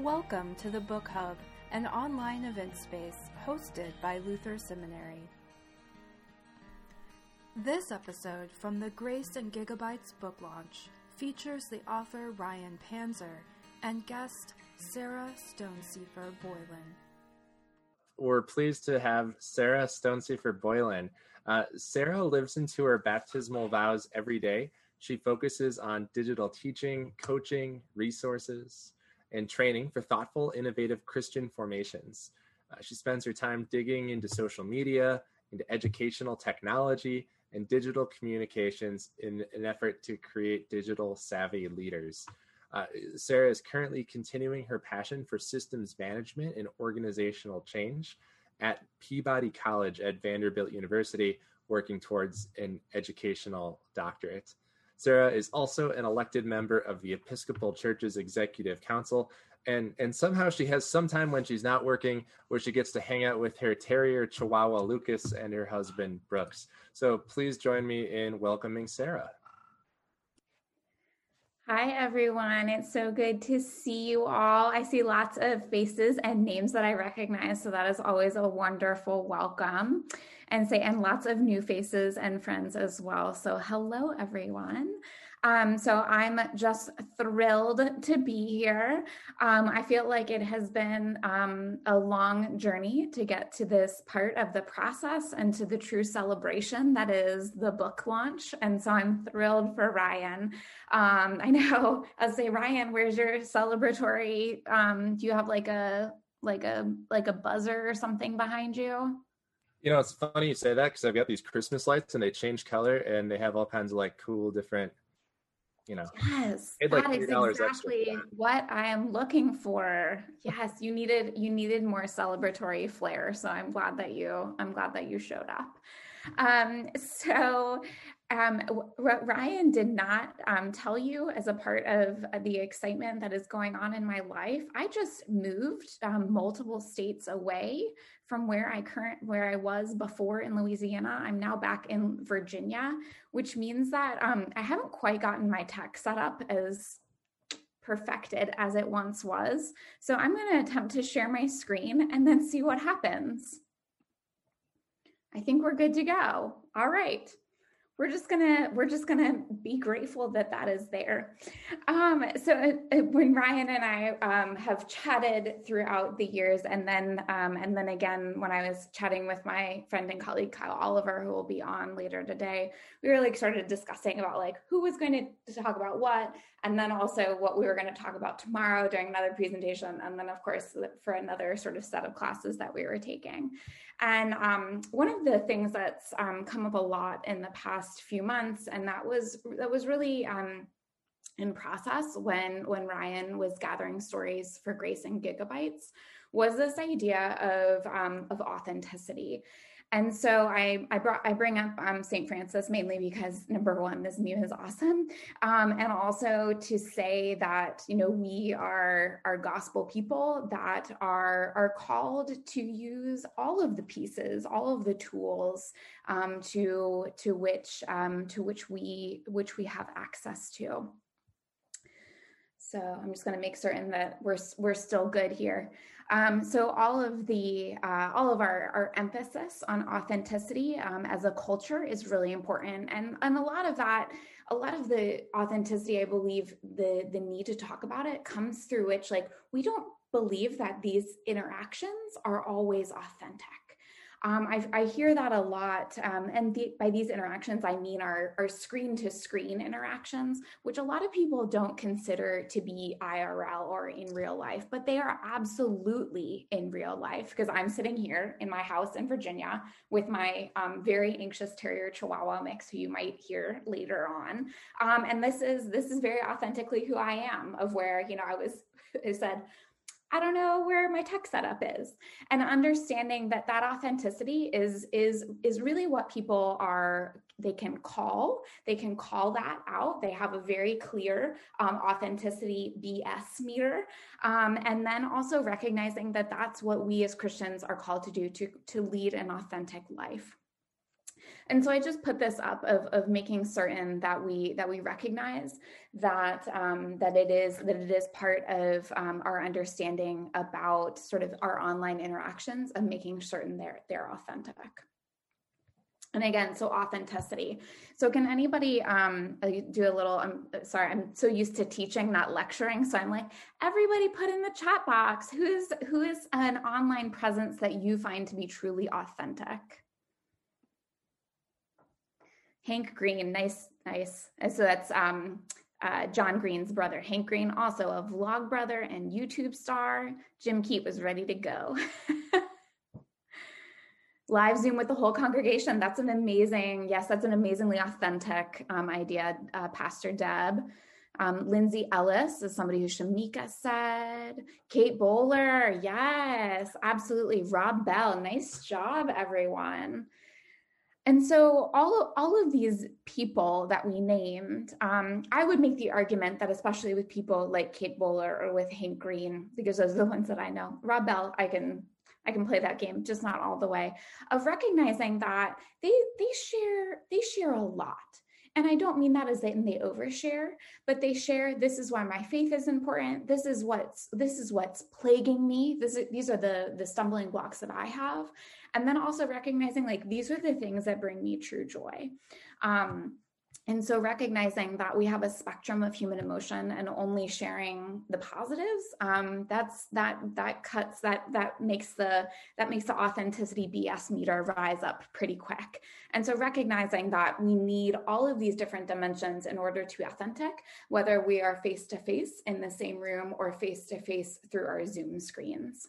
Welcome to the Book Hub, an online event space hosted by Luther Seminary. This episode from the Grace and Gigabytes book launch features the author Ryan Panzer and guest Sarah Stonecipher Boylan. We're pleased to have Sarah Stonecipher Boylan. Uh, Sarah lives into her baptismal vows every day. She focuses on digital teaching, coaching, resources, and training for thoughtful, innovative Christian formations. Uh, she spends her time digging into social media, into educational technology, and digital communications in an effort to create digital savvy leaders. Uh, Sarah is currently continuing her passion for systems management and organizational change at Peabody College at Vanderbilt University, working towards an educational doctorate. Sarah is also an elected member of the Episcopal Church's Executive Council, and and somehow she has some time when she's not working where she gets to hang out with her terrier Chihuahua Lucas and her husband Brooks. So please join me in welcoming Sarah. Hi, everyone. It's so good to see you all. I see lots of faces and names that I recognize. So that is always a wonderful welcome. And say, and lots of new faces and friends as well. So hello, everyone. Um, so I'm just thrilled to be here. Um, I feel like it has been um, a long journey to get to this part of the process and to the true celebration that is the book launch. And so I'm thrilled for Ryan. Um, I know I'll say, Ryan, where's your celebratory? Um, do you have like a like a like a buzzer or something behind you? You know, it's funny you say that because I've got these Christmas lights and they change color and they have all kinds of like cool different you know. Yes, like that is exactly what I am looking for. Yes, you needed you needed more celebratory flair, so I'm glad that you I'm glad that you showed up. Um, so um, Ryan did not um, tell you as a part of the excitement that is going on in my life. I just moved um, multiple states away from where I current where I was before in Louisiana. I'm now back in Virginia, which means that um, I haven't quite gotten my tech set up as perfected as it once was. So I'm going to attempt to share my screen and then see what happens. I think we're good to go. All right we're just gonna we're just gonna be grateful that that is there. Um, so uh, uh, when ryan and i um, have chatted throughout the years and then um, and then again when i was chatting with my friend and colleague kyle oliver who will be on later today we really started discussing about like who was going to talk about what and then also what we were going to talk about tomorrow during another presentation and then of course for another sort of set of classes that we were taking and um, one of the things that's um, come up a lot in the past few months, and that was that was really um, in process when when Ryan was gathering stories for Grace and Gigabytes, was this idea of um, of authenticity. And so I, I brought I bring up um, St. Francis mainly because number one, this meme is awesome, um, and also to say that you know we are are gospel people that are are called to use all of the pieces, all of the tools um, to to which um, to which we which we have access to. So I'm just going to make certain that we're we're still good here. Um, so all of the uh, all of our, our emphasis on authenticity um, as a culture is really important, and and a lot of that, a lot of the authenticity, I believe, the the need to talk about it comes through which like we don't believe that these interactions are always authentic. Um, I, hear that a lot. Um, and the, by these interactions, I mean our, our screen to screen interactions, which a lot of people don't consider to be IRL or in real life, but they are absolutely in real life because I'm sitting here in my house in Virginia with my um, very anxious terrier Chihuahua mix, who you might hear later on. Um, and this is this is very authentically who I am, of where you know I was I said I don't know where my tech setup is. And understanding that that authenticity is is is really what people are they can call. They can call that out. They have a very clear um, authenticity BS meter. Um, and then also recognizing that that's what we as Christians are called to do to, to lead an authentic life. And so i just put this up of, of making certain that we that we recognize that um, that it is that it is part of um, our understanding about sort of our online interactions and making certain they're they're authentic. And again so authenticity. So can anybody um do a little i'm sorry i'm so used to teaching not lecturing so i'm like everybody put in the chat box who's who is an online presence that you find to be truly authentic hank green nice nice so that's um uh, John Green's brother, Hank Green, also a vlog brother and YouTube star. Jim Keat was ready to go. live Zoom with the whole congregation. That's an amazing, yes, that's an amazingly authentic um, idea, uh, Pastor Deb. Um, Lindsay Ellis is somebody who Shamika said. Kate Bowler, yes, absolutely. Rob Bell, nice job, everyone. And so all of, all of these people that we named, um, I would make the argument that especially with people like Kate Bowler or with Hank Green, because those are the ones that I know. Rob Bell, I can I can play that game, just not all the way, of recognizing that they they share they share a lot. And I don't mean that as in they overshare, but they share this is why my faith is important. This is what's this is what's plaguing me. This is, these are the the stumbling blocks that I have. And then also recognizing like these are the things that bring me true joy. Um, and so recognizing that we have a spectrum of human emotion and only sharing the positives um, that's that that cuts that that makes the that makes the authenticity bs meter rise up pretty quick. And so recognizing that we need all of these different dimensions in order to be authentic whether we are face to face in the same room or face to face through our zoom screens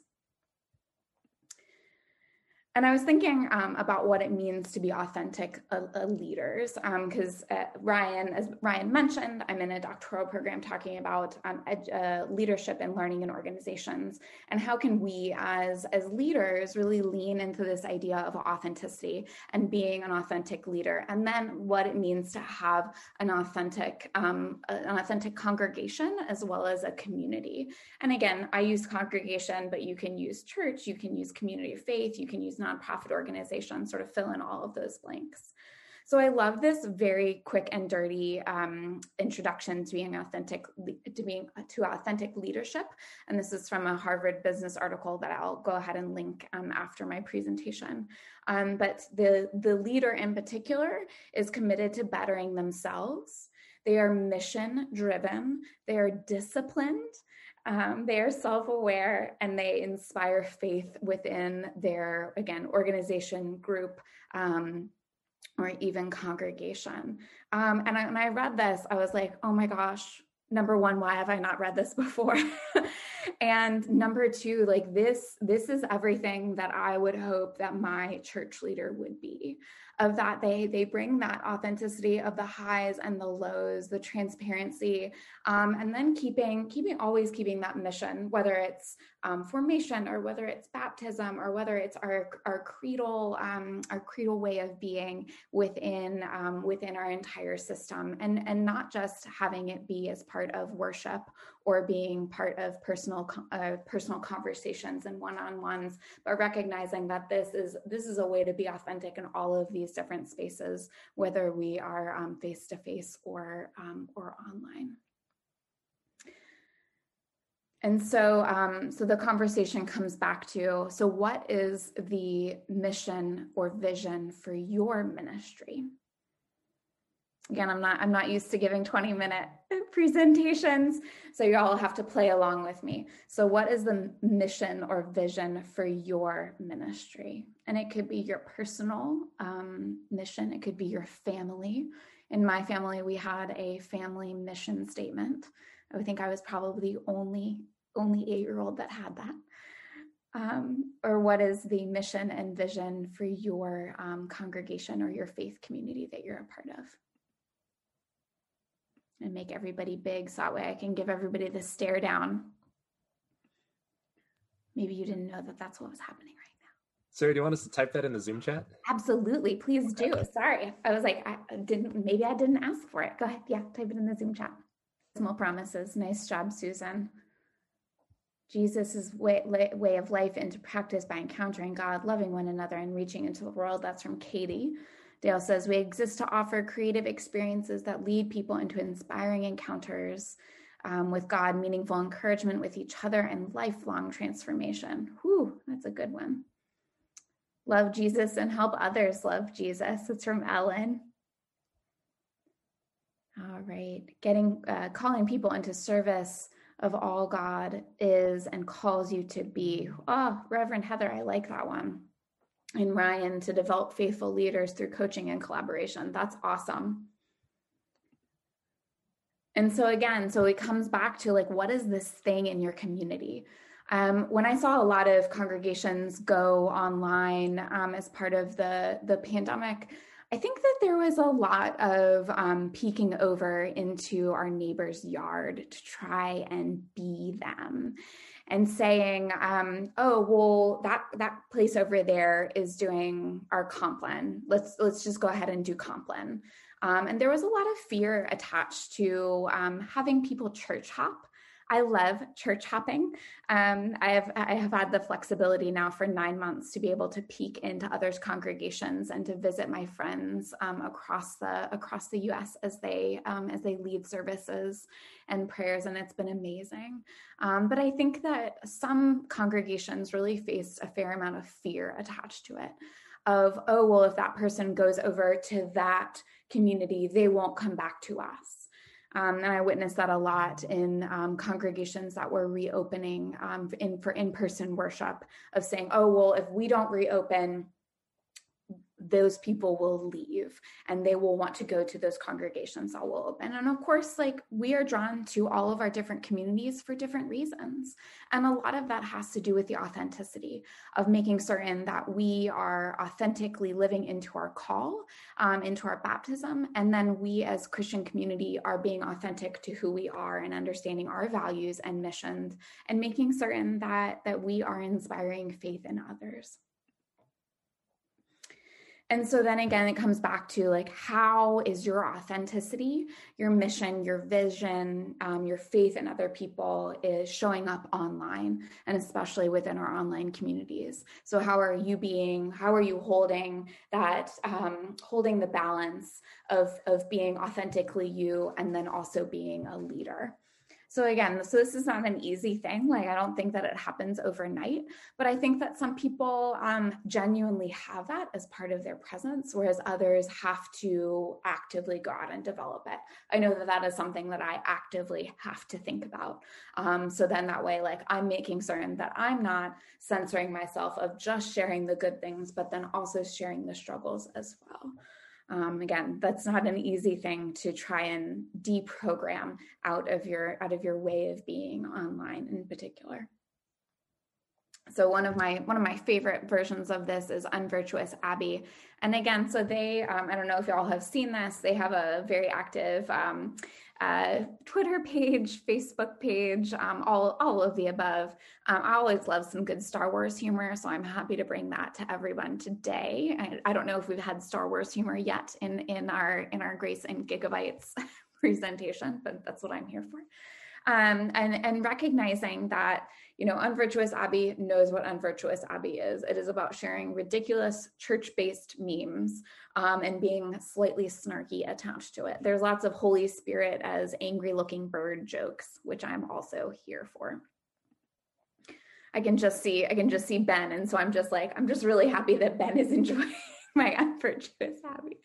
and I was thinking um, about what it means to be authentic uh, uh, leaders, because um, uh, Ryan, as Ryan mentioned, I'm in a doctoral program talking about um, ed- uh, leadership and learning in organizations, and how can we, as as leaders, really lean into this idea of authenticity and being an authentic leader, and then what it means to have an authentic um, an authentic congregation as well as a community. And again, I use congregation, but you can use church, you can use community of faith, you can use nonprofit organizations sort of fill in all of those blanks. So I love this very quick and dirty um, introduction to being authentic, to being to authentic leadership. And this is from a Harvard Business article that I'll go ahead and link um, after my presentation. Um, but the the leader in particular is committed to bettering themselves. They are mission driven. They are disciplined. Um, they are self aware and they inspire faith within their, again, organization, group, um, or even congregation. Um, and I, when I read this, I was like, oh my gosh, number one, why have I not read this before? and number two, like this, this is everything that I would hope that my church leader would be of that they they bring that authenticity of the highs and the lows the transparency um, and then keeping keeping always keeping that mission whether it's um, formation or whether it's baptism or whether it's our our creedal um, our creedal way of being within um, within our entire system. And and not just having it be as part of worship or being part of personal uh, personal conversations and one-on-ones but recognizing that this is this is a way to be authentic in all of these different spaces whether we are um, face-to-face or um, or online. And so um, so the conversation comes back to so what is the mission or vision for your ministry again i'm not i'm not used to giving 20 minute presentations so you all have to play along with me. So what is the mission or vision for your ministry? And it could be your personal um, mission it could be your family. In my family we had a family mission statement. I think i was probably the only only eight year old that had that. Um, or what is the mission and vision for your um, congregation or your faith community that you're a part of and make everybody big so that way I can give everybody the stare down. Maybe you didn't know that that's what was happening right now. Sarah, do you want us to type that in the Zoom chat? Absolutely. Please do. Sorry. I was like, I didn't, maybe I didn't ask for it. Go ahead. Yeah, type it in the Zoom chat. Small promises. Nice job, Susan. Jesus' way, way of life into practice by encountering God, loving one another, and reaching into the world. That's from Katie. Dale says, We exist to offer creative experiences that lead people into inspiring encounters um, with God, meaningful encouragement with each other, and lifelong transformation. Whew, that's a good one. Love Jesus and help others love Jesus. It's from Ellen. All right. Getting, uh, calling people into service of all God is and calls you to be. Oh, Reverend Heather, I like that one. And Ryan to develop faithful leaders through coaching and collaboration. That's awesome. And so again, so it comes back to like, what is this thing in your community? Um, when I saw a lot of congregations go online um, as part of the the pandemic, I think that there was a lot of um, peeking over into our neighbor's yard to try and be them and saying, um, "Oh, well, that that place over there is doing our Compline. Let's let's just go ahead and do Compline." Um, and there was a lot of fear attached to um, having people church hop I love church hopping. Um, I have I have had the flexibility now for nine months to be able to peek into others' congregations and to visit my friends um, across the across the U.S. as they um, as they lead services and prayers, and it's been amazing. Um, but I think that some congregations really face a fair amount of fear attached to it. Of oh well, if that person goes over to that community, they won't come back to us um, and I witnessed that a lot in um, congregations that were reopening um, in, for in-person worship of saying, oh, well, if we don't reopen, those people will leave and they will want to go to those congregations that will open. And of course, like we are drawn to all of our different communities for different reasons. And a lot of that has to do with the authenticity of making certain that we are authentically living into our call, um, into our baptism. And then we as Christian community are being authentic to who we are and understanding our values and missions and making certain that, that we are inspiring faith in others and so then again it comes back to like how is your authenticity your mission your vision um, your faith in other people is showing up online and especially within our online communities? So how are you being how are you holding that um, holding the balance of of being authentically you and then also being a leader so again, so this is not an easy thing. Like I don't think that it happens overnight, but I think that some people um, genuinely have that as part of their presence, whereas others have to actively go out and develop it. I know that that is something that I actively have to think about. Um, so then that way, like I'm making certain that I'm not censoring myself of just sharing the good things, but then also sharing the struggles as well. Um, again, that's not an easy thing to try and deprogram out of your out of your way of being online in particular. So one of my one of my favorite versions of this is Unvirtuous Abbey, and again, so they um, I don't know if y'all have seen this. They have a very active um, uh, Twitter page, Facebook page, um, all all of the above. Um, I always love some good Star Wars humor, so I'm happy to bring that to everyone today. I, I don't know if we've had Star Wars humor yet in in our in our Grace and Gigabytes presentation, but that's what I'm here for. Um, and and recognizing that you know, Unvirtuous Abbey knows what Unvirtuous Abbey is. It is about sharing ridiculous church based memes um, and being slightly snarky attached to it. There's lots of Holy Spirit as angry looking bird jokes, which I'm also here for. I can just see, I can just see Ben. And so I'm just like, I'm just really happy that Ben is enjoying my Unvirtuous Abbey.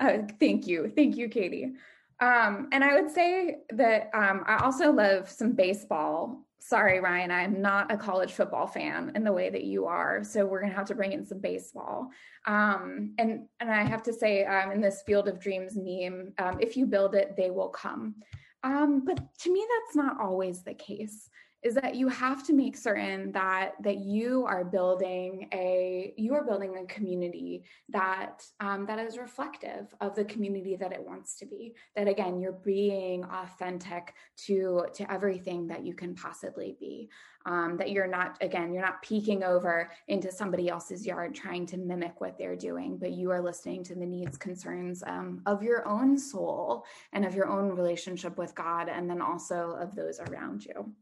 Uh, thank you. Thank you, Katie. Um, and I would say that um, I also love some baseball sorry, Ryan, I'm not a college football fan in the way that you are. So we're going to have to bring in some baseball. Um, and, and I have to say, um, in this Field of Dreams meme, um, if you build it, they will come. Um, but to me, that's not always the case is that you have to make certain that that you are building a you are building a community that um, that is reflective of the community that it wants to be. That again you're being authentic to to everything that you can possibly be. Um, that you're not again you're not peeking over into somebody else's yard trying to mimic what they're doing but you are listening to the needs concerns um, of your own soul and of your own relationship with god and then also of those around you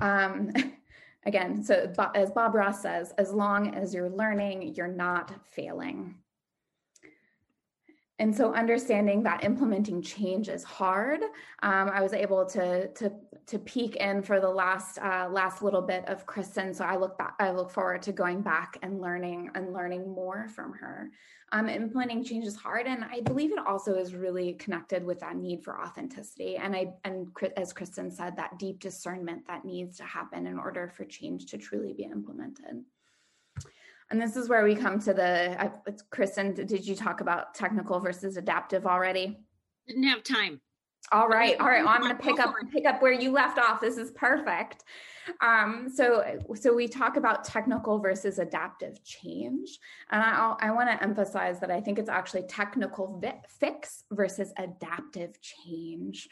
um, again, so as Bob Ross says, as long as you're learning, you're not failing. And so understanding that implementing change is hard, um, I was able to, to, to peek in for the last, uh, last little bit of Kristen. So I look back, I look forward to going back and learning and learning more from her. Um, implementing change is hard. And I believe it also is really connected with that need for authenticity. And I, and as Kristen said, that deep discernment that needs to happen in order for change to truly be implemented. And this is where we come to the, I, Kristen, did you talk about technical versus adaptive already? Didn't have time. All right, all right. Well, I'm going to pick up pick up where you left off. This is perfect. Um, so, so we talk about technical versus adaptive change, and I I want to emphasize that I think it's actually technical fix versus adaptive change.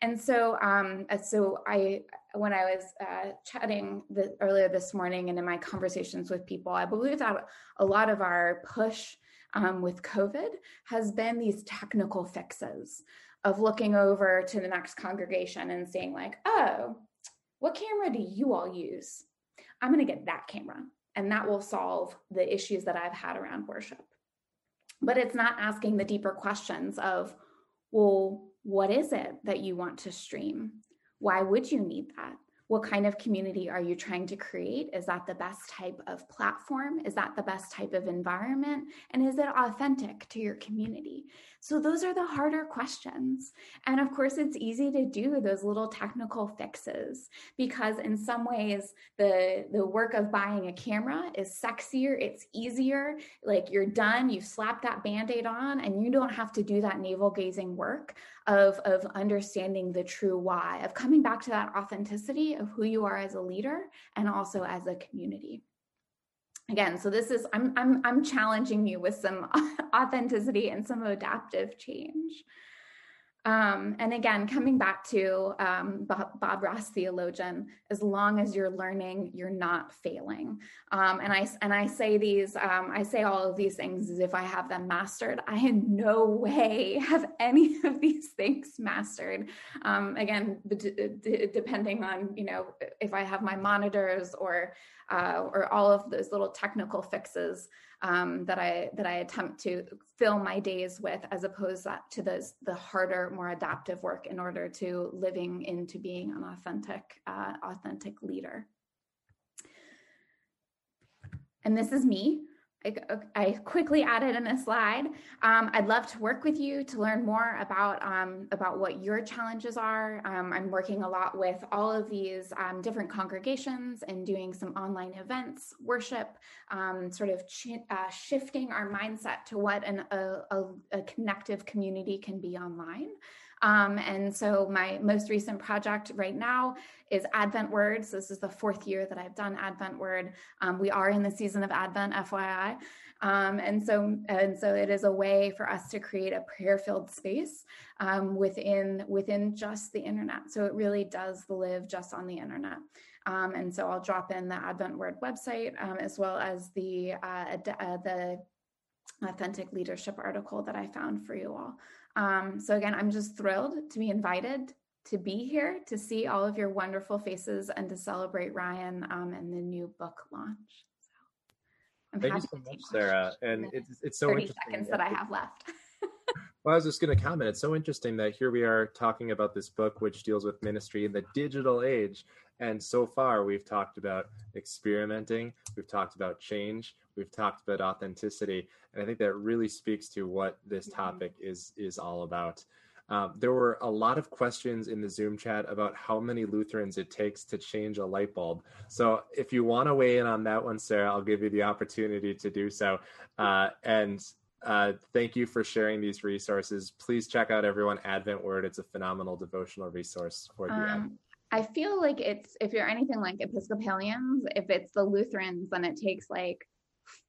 And so, um, uh, so I, when I was uh, chatting the, earlier this morning and in my conversations with people, I believe that a lot of our push um, with COVID has been these technical fixes of looking over to the next congregation and saying like, oh, what camera do you all use? I'm going to get that camera and that will solve the issues that I've had around worship. But it's not asking the deeper questions of, well, what is it that you want to stream? Why would you need that? What kind of community are you trying to create? Is that the best type of platform? Is that the best type of environment? And is it authentic to your community? So, those are the harder questions. And of course, it's easy to do those little technical fixes because, in some ways, the, the work of buying a camera is sexier, it's easier. Like you're done, you slap that band aid on, and you don't have to do that navel gazing work of, of understanding the true why, of coming back to that authenticity of who you are as a leader and also as a community. Again so this is i'm i'm i'm challenging you with some authenticity and some adaptive change um, and again, coming back to um, Bob, Bob, Ross, theologian, as long as you're learning, you're not failing. Um, and I and I say these, um, I say all of these things as if I have them mastered. I in no way have any of these things mastered. Um, again, d- d- depending on you know if I have my monitors or uh, or all of those little technical fixes um, that I that I attempt to fill my days with, as opposed to those the harder, more adaptive work in order to living into being an authentic uh, authentic leader. And this is me. I, I, quickly added in a slide. Um, I'd love to work with you to learn more about um, about what your challenges are. Um, I'm working a lot with all of these um, different congregations and doing some online events, worship, um, sort of uh, shifting our mindset to what an, a, a, a connective community can be online. Um, and so my most recent project right now is Advent Words. This is the fourth year that I've done Advent Word. Um, we are in the season of Advent, FYI. Um, and so and so it is a way for us to create a prayer-filled space um, within within just the internet. So it really does live just on the internet. Um, and so I'll drop in the Advent Word website um, as well as the uh, uh, the authentic leadership article that I found for you all. Um, so again, I'm just thrilled to be invited to be here to see all of your wonderful faces and to celebrate Ryan um, and the new book launch. So Thank you so much, Sarah. And it's, it's so 30 interesting. seconds that I have left. well, I was just going to comment. It's so interesting that here we are talking about this book, which deals with ministry in the digital age. And so far, we've talked about experimenting, we've talked about change, we've talked about authenticity, and I think that really speaks to what this mm-hmm. topic is is all about. Um, there were a lot of questions in the Zoom chat about how many Lutherans it takes to change a light bulb. So, if you want to weigh in on that one, Sarah, I'll give you the opportunity to do so. Uh, and uh, thank you for sharing these resources. Please check out everyone Advent Word. It's a phenomenal devotional resource for the um, I feel like it's if you're anything like Episcopalians, if it's the Lutherans, then it takes like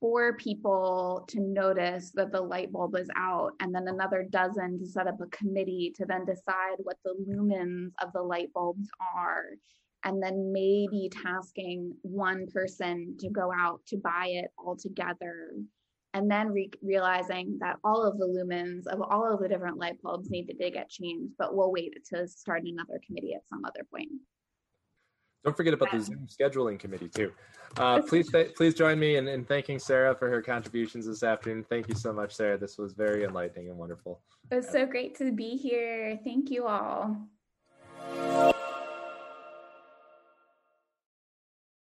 four people to notice that the light bulb is out, and then another dozen to set up a committee to then decide what the lumens of the light bulbs are, and then maybe tasking one person to go out to buy it all together and then re- realizing that all of the lumens of all of the different light bulbs needed to get changed, but we'll wait to start another committee at some other point. Don't forget about the Zoom scheduling committee too. Uh, please, th- please join me in, in thanking Sarah for her contributions this afternoon. Thank you so much, Sarah. This was very enlightening and wonderful. It was so great to be here. Thank you all.